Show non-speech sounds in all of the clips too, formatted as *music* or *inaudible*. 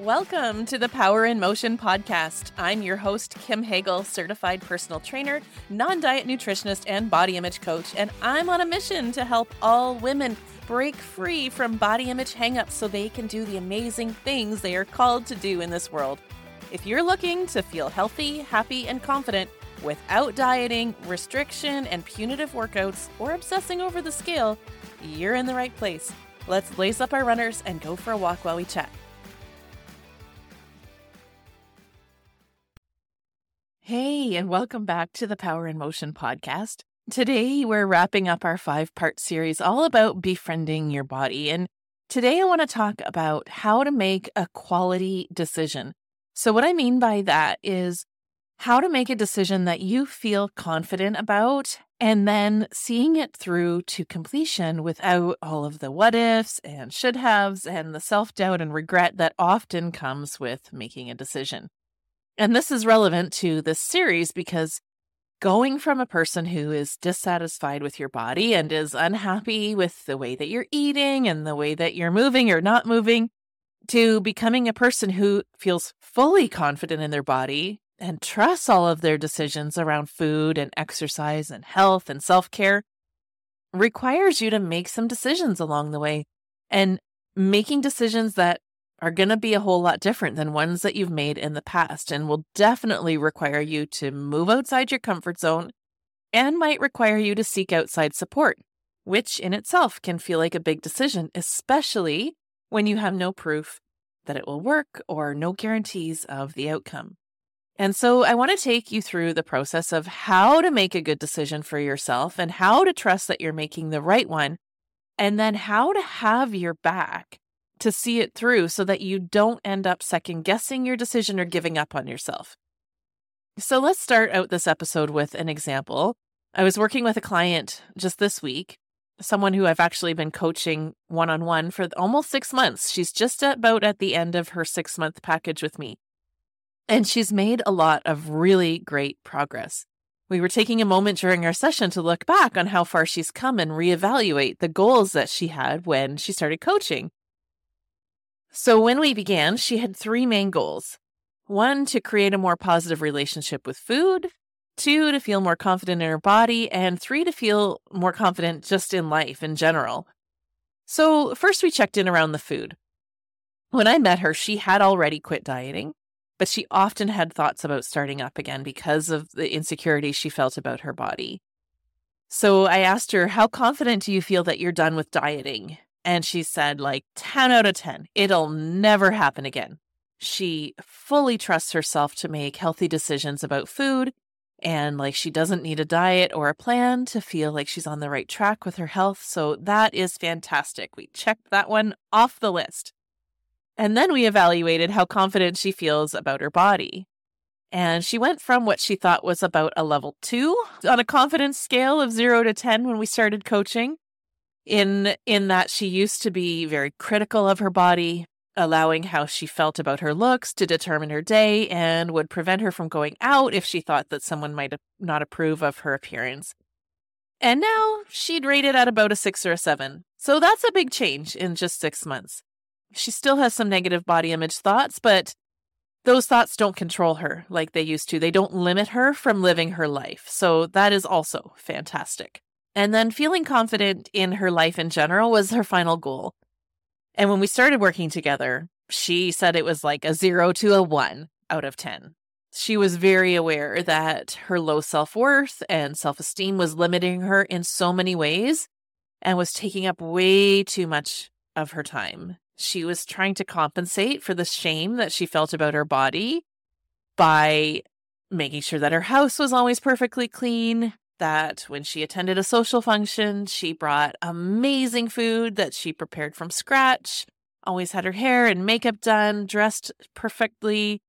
Welcome to the Power in Motion podcast. I'm your host, Kim Hagle, certified personal trainer, non diet nutritionist, and body image coach. And I'm on a mission to help all women break free from body image hangups so they can do the amazing things they are called to do in this world. If you're looking to feel healthy, happy, and confident without dieting, restriction, and punitive workouts, or obsessing over the scale, you're in the right place. Let's lace up our runners and go for a walk while we chat. Hey, and welcome back to the Power in Motion podcast. Today, we're wrapping up our five part series all about befriending your body. And today, I want to talk about how to make a quality decision. So, what I mean by that is how to make a decision that you feel confident about and then seeing it through to completion without all of the what ifs and should haves and the self doubt and regret that often comes with making a decision. And this is relevant to this series because going from a person who is dissatisfied with your body and is unhappy with the way that you're eating and the way that you're moving or not moving to becoming a person who feels fully confident in their body and trusts all of their decisions around food and exercise and health and self care requires you to make some decisions along the way. And making decisions that are going to be a whole lot different than ones that you've made in the past and will definitely require you to move outside your comfort zone and might require you to seek outside support, which in itself can feel like a big decision, especially when you have no proof that it will work or no guarantees of the outcome. And so I want to take you through the process of how to make a good decision for yourself and how to trust that you're making the right one, and then how to have your back to see it through so that you don't end up second guessing your decision or giving up on yourself. So let's start out this episode with an example. I was working with a client just this week, someone who I've actually been coaching one on one for almost six months. She's just about at the end of her six month package with me. And she's made a lot of really great progress. We were taking a moment during our session to look back on how far she's come and reevaluate the goals that she had when she started coaching. So, when we began, she had three main goals one, to create a more positive relationship with food, two, to feel more confident in her body, and three, to feel more confident just in life in general. So, first, we checked in around the food. When I met her, she had already quit dieting, but she often had thoughts about starting up again because of the insecurity she felt about her body. So I asked her, How confident do you feel that you're done with dieting? And she said, like 10 out of 10, it'll never happen again. She fully trusts herself to make healthy decisions about food. And like she doesn't need a diet or a plan to feel like she's on the right track with her health. So that is fantastic. We checked that one off the list. And then we evaluated how confident she feels about her body. And she went from what she thought was about a level two on a confidence scale of zero to 10 when we started coaching in in that she used to be very critical of her body allowing how she felt about her looks to determine her day and would prevent her from going out if she thought that someone might not approve of her appearance. And now she'd rate it at about a 6 or a 7. So that's a big change in just 6 months. She still has some negative body image thoughts, but those thoughts don't control her like they used to. They don't limit her from living her life. So that is also fantastic. And then feeling confident in her life in general was her final goal. And when we started working together, she said it was like a zero to a one out of 10. She was very aware that her low self worth and self esteem was limiting her in so many ways and was taking up way too much of her time. She was trying to compensate for the shame that she felt about her body by making sure that her house was always perfectly clean, that when she attended a social function, she brought amazing food that she prepared from scratch, always had her hair and makeup done, dressed perfectly.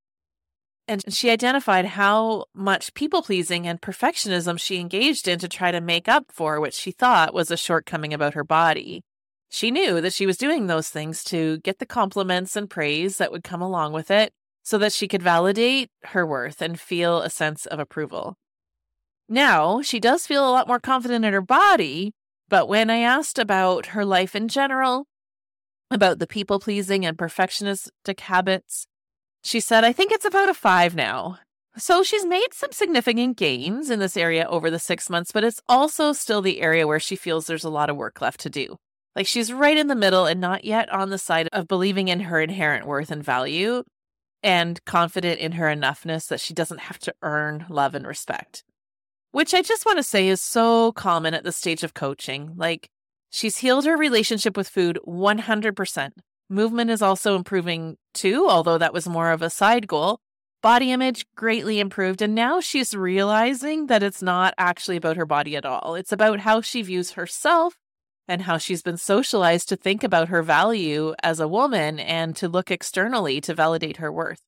And she identified how much people pleasing and perfectionism she engaged in to try to make up for what she thought was a shortcoming about her body. She knew that she was doing those things to get the compliments and praise that would come along with it so that she could validate her worth and feel a sense of approval. Now, she does feel a lot more confident in her body, but when I asked about her life in general, about the people pleasing and perfectionistic habits. She said, I think it's about a five now. So she's made some significant gains in this area over the six months, but it's also still the area where she feels there's a lot of work left to do. Like she's right in the middle and not yet on the side of believing in her inherent worth and value and confident in her enoughness that she doesn't have to earn love and respect. Which I just want to say is so common at this stage of coaching. Like she's healed her relationship with food 100%. Movement is also improving too, although that was more of a side goal. Body image greatly improved, and now she's realizing that it's not actually about her body at all. It's about how she views herself and how she's been socialized to think about her value as a woman and to look externally to validate her worth.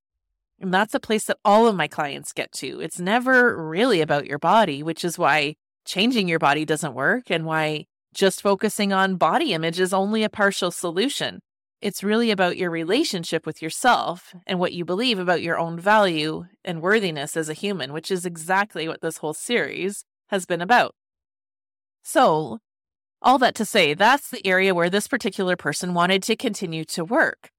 And that's a place that all of my clients get to. It's never really about your body, which is why changing your body doesn't work and why just focusing on body image is only a partial solution. It's really about your relationship with yourself and what you believe about your own value and worthiness as a human, which is exactly what this whole series has been about. So, all that to say, that's the area where this particular person wanted to continue to work.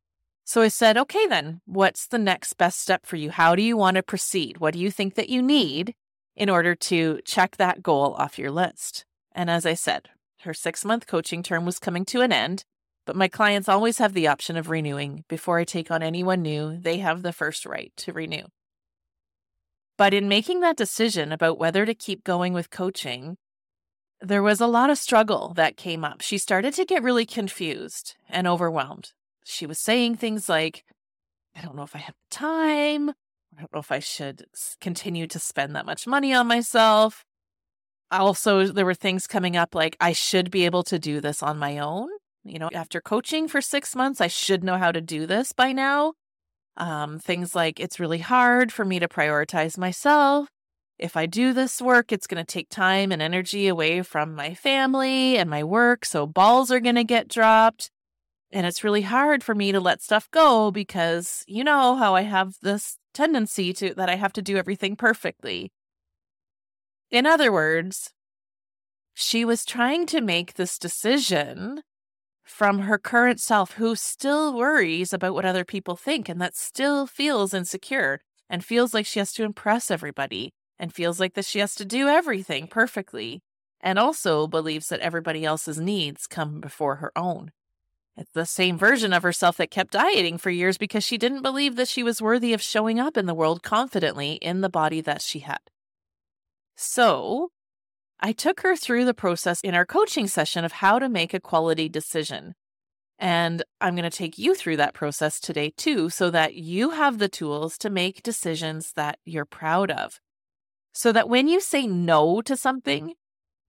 So I said, okay, then, what's the next best step for you? How do you want to proceed? What do you think that you need in order to check that goal off your list? And as I said, her six month coaching term was coming to an end, but my clients always have the option of renewing. Before I take on anyone new, they have the first right to renew. But in making that decision about whether to keep going with coaching, there was a lot of struggle that came up. She started to get really confused and overwhelmed. She was saying things like, I don't know if I have the time. I don't know if I should continue to spend that much money on myself. Also, there were things coming up like, I should be able to do this on my own. You know, after coaching for six months, I should know how to do this by now. Um, things like, it's really hard for me to prioritize myself. If I do this work, it's going to take time and energy away from my family and my work. So balls are going to get dropped. And it's really hard for me to let stuff go because you know how I have this tendency to that I have to do everything perfectly. In other words, she was trying to make this decision from her current self who still worries about what other people think and that still feels insecure and feels like she has to impress everybody and feels like that she has to do everything perfectly and also believes that everybody else's needs come before her own. It's the same version of herself that kept dieting for years because she didn't believe that she was worthy of showing up in the world confidently in the body that she had. So, I took her through the process in our coaching session of how to make a quality decision. And I'm going to take you through that process today too, so that you have the tools to make decisions that you're proud of. So that when you say no to something,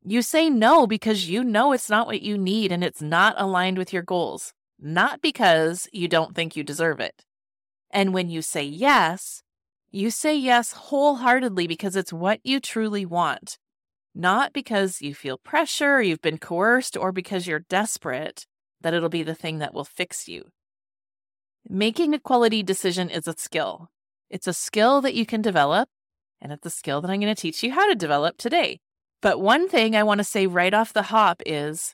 you say no because you know it's not what you need and it's not aligned with your goals, not because you don't think you deserve it. And when you say yes, you say yes wholeheartedly because it's what you truly want, not because you feel pressure, you've been coerced, or because you're desperate that it'll be the thing that will fix you. Making a quality decision is a skill. It's a skill that you can develop, and it's a skill that I'm going to teach you how to develop today. But one thing I want to say right off the hop is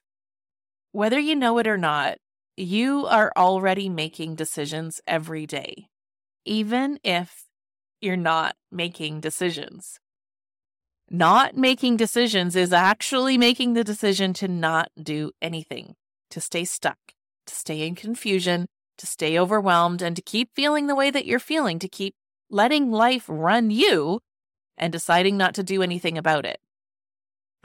whether you know it or not, you are already making decisions every day, even if you're not making decisions. Not making decisions is actually making the decision to not do anything, to stay stuck, to stay in confusion, to stay overwhelmed, and to keep feeling the way that you're feeling, to keep letting life run you and deciding not to do anything about it.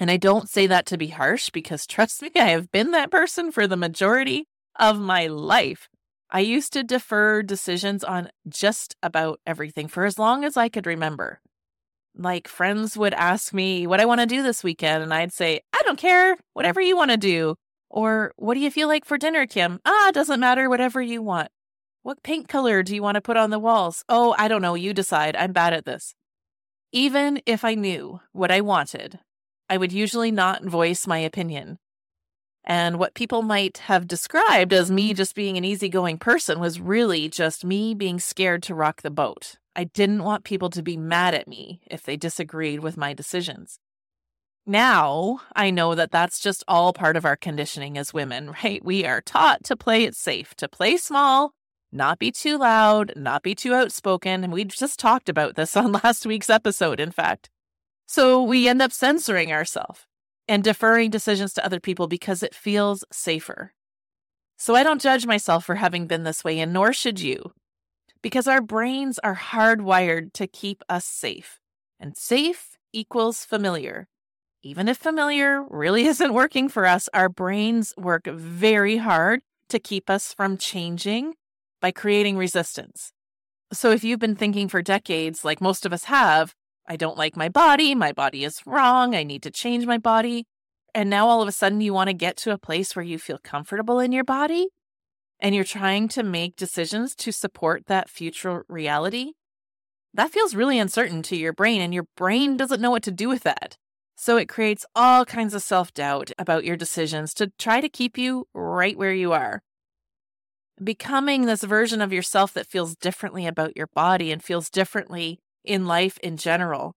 And I don't say that to be harsh because trust me, I have been that person for the majority of my life. I used to defer decisions on just about everything for as long as I could remember. Like friends would ask me what I want to do this weekend, and I'd say, I don't care, whatever you want to do. Or, what do you feel like for dinner, Kim? Ah, doesn't matter, whatever you want. What paint color do you want to put on the walls? Oh, I don't know, you decide. I'm bad at this. Even if I knew what I wanted, I would usually not voice my opinion. And what people might have described as me mm-hmm. just being an easygoing person was really just me being scared to rock the boat. I didn't want people to be mad at me if they disagreed with my decisions. Now I know that that's just all part of our conditioning as women, *laughs* right? We are taught to play it safe, to play small, not be too loud, not be too outspoken. And we just talked about this *laughs* on last week's episode, in fact. So we end up censoring ourselves and deferring decisions to other people because it feels safer. So I don't judge myself for having been this way, and nor should you, because our brains are hardwired to keep us safe. And safe equals familiar. Even if familiar really *laughs* isn't working for us, our brains work very hard to keep us from changing by creating resistance. So if you've been thinking for decades, like most of us have, I don't like my body, my body is wrong, I need to change my body, and now all of a sudden you want to get to a place where you feel comfortable in your body and you're trying to make decisions to support that future reality, that feels really uncertain to your brain, and your brain doesn't know what to do with that. So it creates all kinds of self doubt about your decisions to try to keep you right where you are becoming this version of yourself that feels differently about your body and feels differently in life in general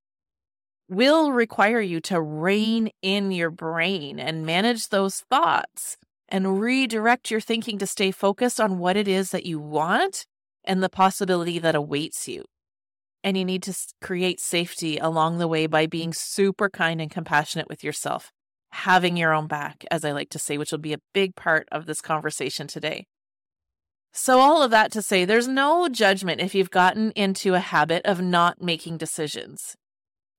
will require you to rein in your brain and manage those thoughts and redirect your thinking to stay focused on what it is that you want and the possibility that awaits you. And you need to create safety along the way by being super kind and compassionate with yourself, having your own back, as I like to say, which will be a big part of this conversation today. So, all of that to say, there's no judgment if you've gotten into a habit of not making decisions.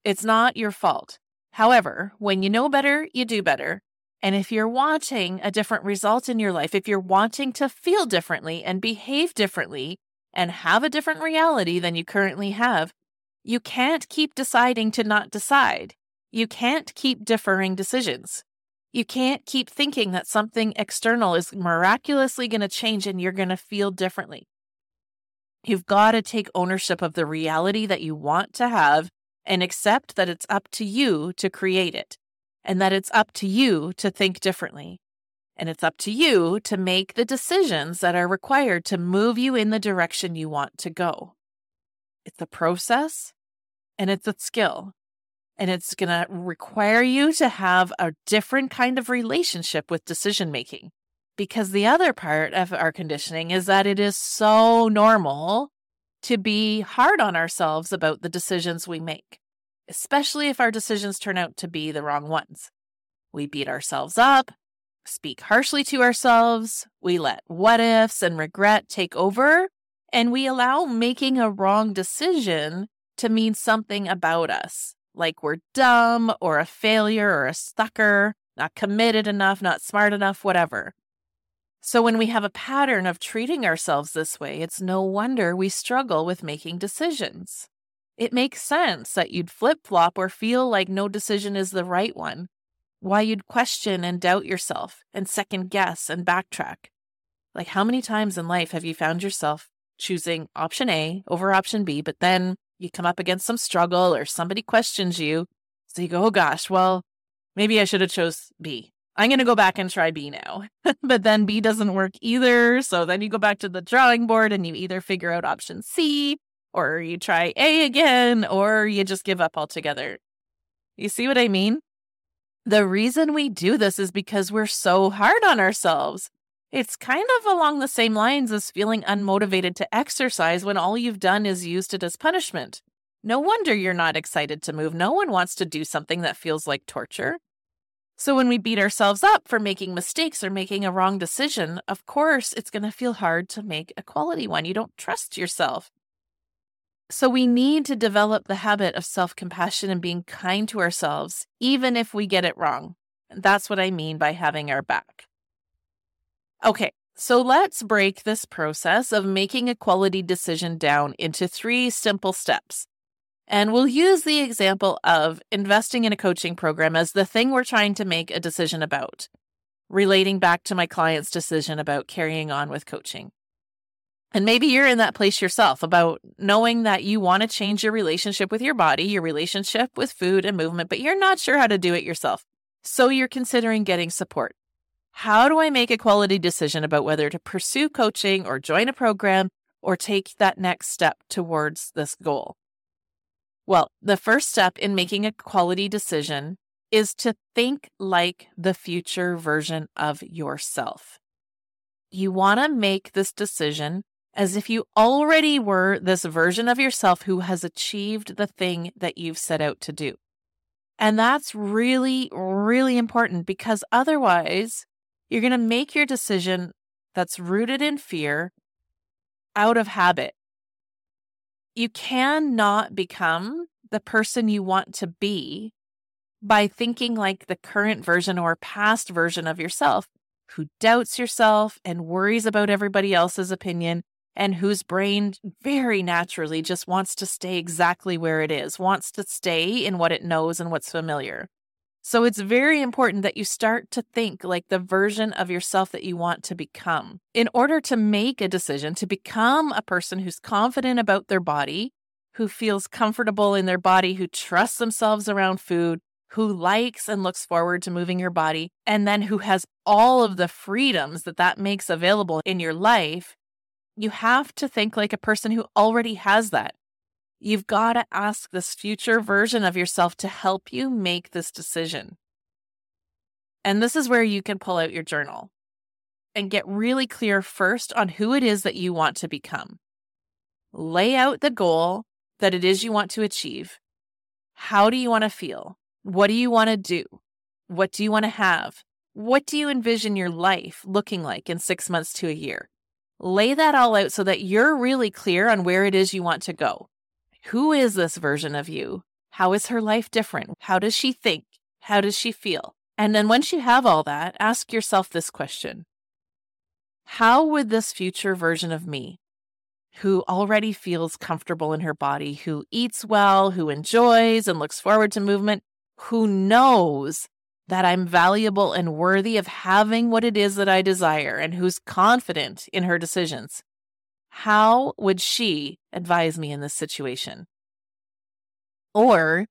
It's not your fault. However, when you know better, you do better. And if you're wanting a different result in your life, if you're wanting to feel differently and behave differently and have a different reality than you currently have, you can't keep deciding to not decide. You can't keep deferring decisions. You can't keep thinking that something external is miraculously going to change and you're going to feel differently. You've got to take ownership of the reality that you want to have and accept that it's up to you to create it and that it's up to you to think differently. And it's up to you to make the decisions that are required to move you in the direction you want to go. It's a process and it's a skill and it's going to require you to have a different kind of relationship with decision making. Because the other part of our conditioning is that it is so normal to be hard on ourselves about the decisions we make, especially if our decisions turn out to be the wrong ones. We beat ourselves up, speak harshly to ourselves, we let what ifs and regret take over, and we allow making a wrong decision to mean something about us like we're dumb or a failure or a sucker, not committed enough, not smart enough, whatever. So when we have a pattern of treating ourselves this way, it's no wonder we struggle with making decisions. It makes sense that you'd flip flop or feel like no decision is the right one, why you'd question and doubt yourself and second guess and backtrack. Like, how many times in life have you found yourself choosing option A over option B, but then you come up against some struggle or somebody questions you. So you go, oh gosh, well, maybe I should have chose B. I'm going to go back and try B now. *laughs* but then B doesn't work either. So then you go back to the drawing board and you either figure out option C or you try A again or you just give up altogether. You see what I mean? The reason we do this is because we're so hard on ourselves. It's kind of along the same lines as feeling unmotivated to exercise when all you've done is used it as punishment. No wonder you're not excited to move. No one wants to do something that feels like torture. So when we beat ourselves up for making mistakes or making a wrong decision, of course, it's going to feel hard to make a quality one. You don't trust yourself. So we need to develop the habit of self compassion and being kind to ourselves, even if we get it wrong. That's what I mean by having our back. Okay, so let's break this process of making a quality decision down into three simple steps. And we'll use the example of investing in a coaching program as the thing we're trying to make a decision about, relating back to my client's decision about carrying on with coaching. And maybe you're in that place yourself about knowing that you want to change your relationship with your body, your relationship with food and movement, but you're not sure how to do it yourself. So you're considering getting support. How do I make a quality decision about whether to pursue coaching or join a program or take that next step towards this goal? Well, the first step in making a quality decision is to think like the future version of yourself. You want to make this decision as if you already were this version of yourself who has achieved the thing that you've set out to do. And that's really, really important because otherwise, you're going to make your decision that's rooted in fear out of habit. You cannot become the person you want to be by thinking like the current version or past version of yourself who doubts yourself and worries about everybody else's opinion and whose brain very naturally just wants to stay exactly where it is, wants to stay in what it knows and what's familiar. So it's very important that you start to think like the version of yourself that you want to become. In order to make a decision to become a person who's confident about their body, who feels comfortable in their body, who trusts themselves around food, who likes and looks forward to moving your body, and then who has all of the freedoms that that makes available in your life, you have to think like a person who already has that. You've got to ask this future version of yourself to help you make this decision. And this is where you can pull out your journal and get really clear first on who it is that you want to become. Lay out the goal that it is you want to achieve. How do you want to feel? What do you want to do? What do you want to have? What do you envision your life looking like in six months to a year? Lay that all out so that you're really clear on where it is you want to go. Who is this version of you? How is her life different? How does she think? How does she feel? And then once you have all that, ask yourself this question How would this future version of me, who already feels comfortable in her body, who eats well, who enjoys and looks forward to movement, who knows that I'm valuable and worthy of having what it is that I desire and who's confident in her decisions. How would she advise me in this situation? Or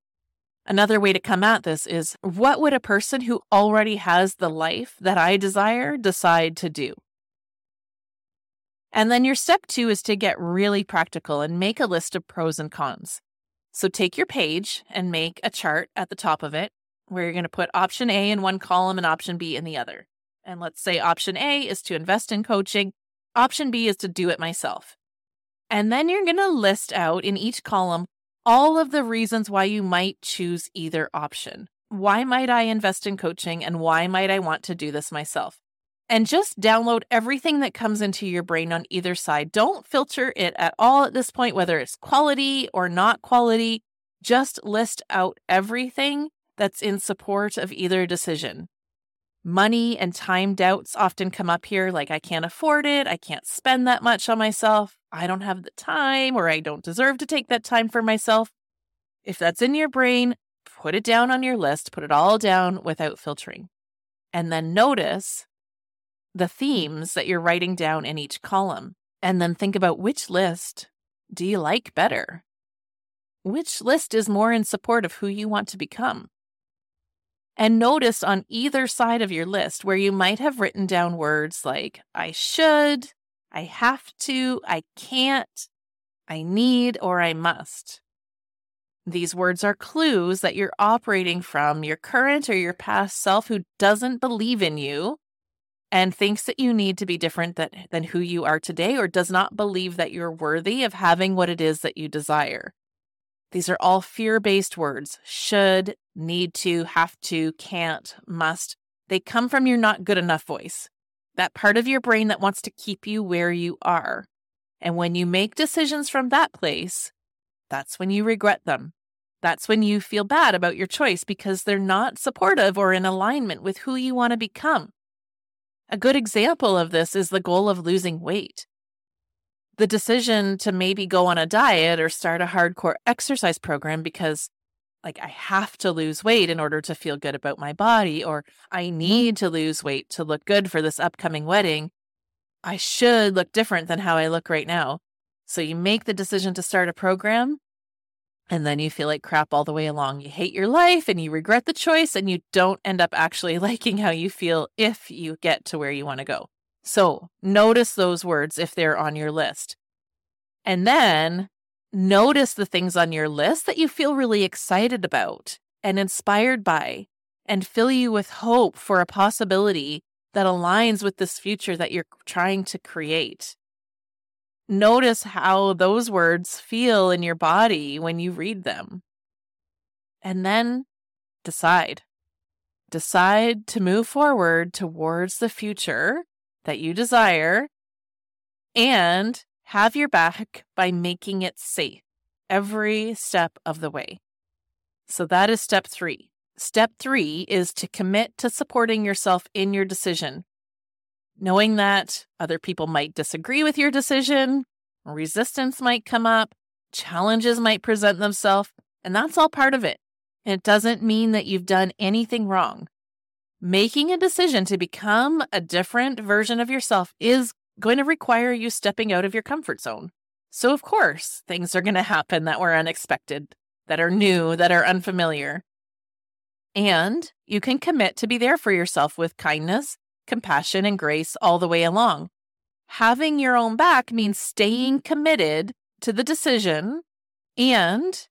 another way to come at this is what would a person who already has the life that I desire decide to do? And then your step two is to get really practical and make a list of pros and cons. So take your page and make a chart at the top of it where you're going to put option A in one column and option B in the other. And let's say option A is to invest in coaching, option B is to do it myself. And then you're going to list out in each column all of the reasons why you might choose either option. Why might I invest in coaching and why might I want to do this myself? And just download everything that comes into your brain on either side. Don't filter it at all at this point, whether it's quality or not quality. Just list out everything that's in support of either decision. Money and time doubts often come up here, like I can't afford it, I can't spend that much on myself, I don't have the time, or I don't deserve to take that time for myself. If that's in your brain, put it down on your list, put it all down without filtering. And then notice the themes that you're writing down in each column. And then think about which list do you like better? Which list is more in support of who you want to become? And notice on either side of your list where you might have written down words like, I should, I have to, I can't, I need, or I must. These words are clues that you're operating from your current or your past self who doesn't believe in you and thinks that you need to be different than, than who you are today or does not believe that you're worthy of having what it is that you desire. These are all fear based words should, need to, have to, can't, must. They come from your not good enough voice, that part of your brain that wants to keep you where you are. And when you make decisions from that place, that's when you regret them. That's when you feel bad about your choice because they're not supportive or in alignment with who you want to become. A good example of this is the goal of losing weight the decision to maybe go on a diet or start a hardcore exercise program because like I have to lose weight in order to feel good about my body or I mm-hmm. need to lose weight to look good for this upcoming wedding. I should look different than how I look right now. So you make the decision to start a program and then you feel like crap all the way along. You hate your life and you regret the choice and you don't end up actually *laughs* liking how you feel if you get to where you want to go. So notice those words if they're on your list. And then notice the things on your list that you feel really excited about and inspired by and fill you with hope for a possibility that aligns with this future that you're trying to create. Notice how those words feel in your body when you read them. And then decide. Decide to move forward towards the future that you desire and have your back by making it safe every step of the way. So that is step three. Step three is to commit to supporting yourself in your decision, knowing that other people might disagree with your decision, resistance might come up, challenges might present themselves, and that's all part of it. It doesn't mean that you've done anything wrong. Making a decision to become a different version of yourself is going to require you stepping out of your comfort zone. So, of course, things are going to happen that were unexpected, that are new, that are unfamiliar. And you can commit to be there for yourself with kindness, compassion, and grace all the way along. Having your own back means staying committed to the decision and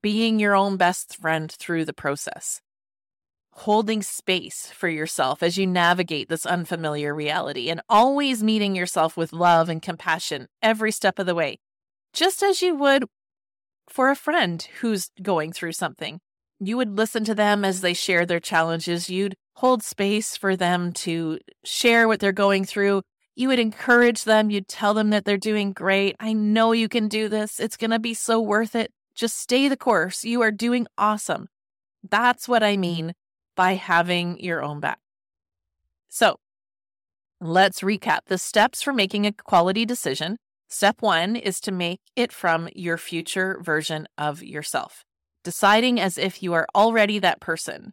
being your own best friend through the process. Holding space for yourself as you navigate this unfamiliar reality and always meeting yourself with love and compassion every step of the way, just as you would for a friend who's going through something. You would listen to them as they share their challenges. You'd hold space for them to share what they're going through. You would encourage them. You'd tell them that they're doing great. I know you can do this. It's going to be so worth it. Just stay the course. You are doing awesome. That's what I mean by having your own back. So let's recap the steps for making a quality decision. Step one is to make it from your future version of yourself deciding as if you are already that person.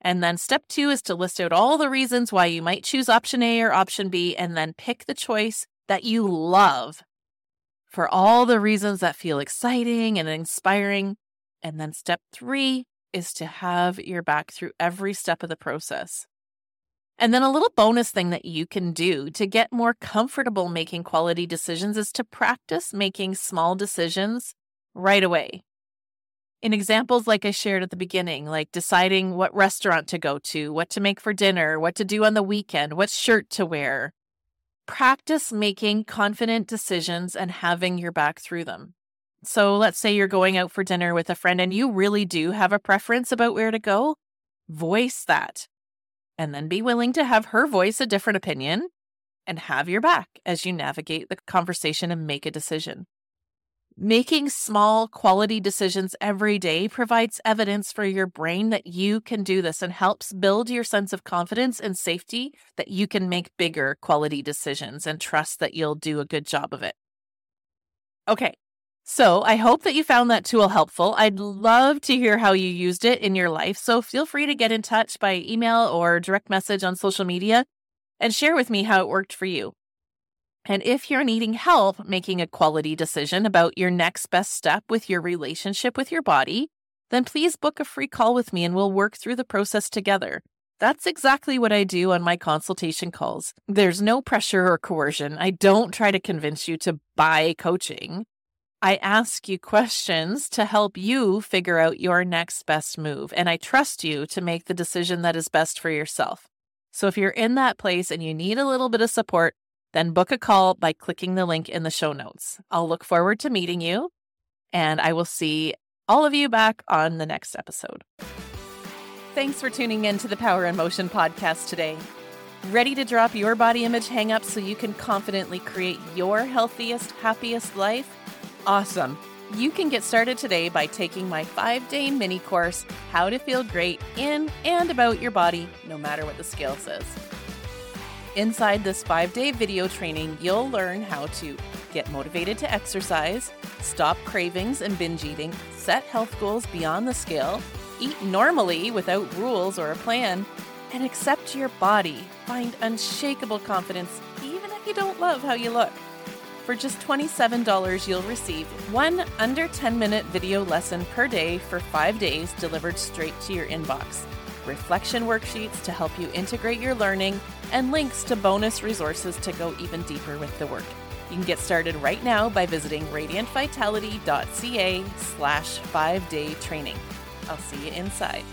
And then step two is to list out all the reasons why you might choose option A or option B, and then pick the choice that you love for all the reasons that feel exciting and inspiring. And then step three is to have your back through every step of the process. And then a little bonus thing that you can do to get more comfortable making quality decisions is to practice making small decisions right away in examples like I shared at the beginning, like deciding what restaurant to go to, what to make for dinner, what to do on the weekend, what shirt to wear. Practice making confident decisions and having your back through them. So let's say you're going out for dinner with a friend and you really do have a preference about where to go. Voice that. And then be willing to have her voice a different opinion and have your back as you navigate the conversation and make a decision. Making small quality decisions every day provides evidence for your brain that you can do this and helps build your sense of confidence and safety that you can make bigger quality decisions and trust that you'll do a good job of it. Okay, so I hope that you found that tool helpful. I'd love to hear how you used it in your life. So feel free to get in touch by email or direct message on social media and share with me how it worked for you. And if you're needing help making a quality decision about your next best step with your relationship with your body, then please book a free call with me and we'll work through the process together. That's exactly what I do on my consultation calls. There's no pressure or coercion. I don't try to convince you to buy coaching. I ask you questions to help you figure out your next best move, and I trust you to make the decision that is best for yourself. So if you're in that place and you need a little bit of support, then book a call by clicking the link in the show notes. I'll look forward to meeting you, and I will see all of you back on the next episode. Thanks for tuning in to the Power in Motion podcast today. Ready to drop your body image hangups so you can confidently create your healthiest, happiest life? Awesome. You can get started today by taking my five day mini course, How to Feel Great in and About Your Body, no matter what the scale says. Inside this five day video training, you'll learn how to get motivated to exercise, stop cravings and binge eating, set health goals beyond the scale, eat normally without rules or a plan, and accept your body. Find unshakable confidence even if you don't love how you look. For just $27, you'll receive one under 10 minute video lesson per day for five days delivered straight to your inbox reflection worksheets to help you integrate your learning, and links to bonus resources to go even deeper with the work. You can get started right now by visiting radiantvitality.ca slash five day training. I'll see you inside.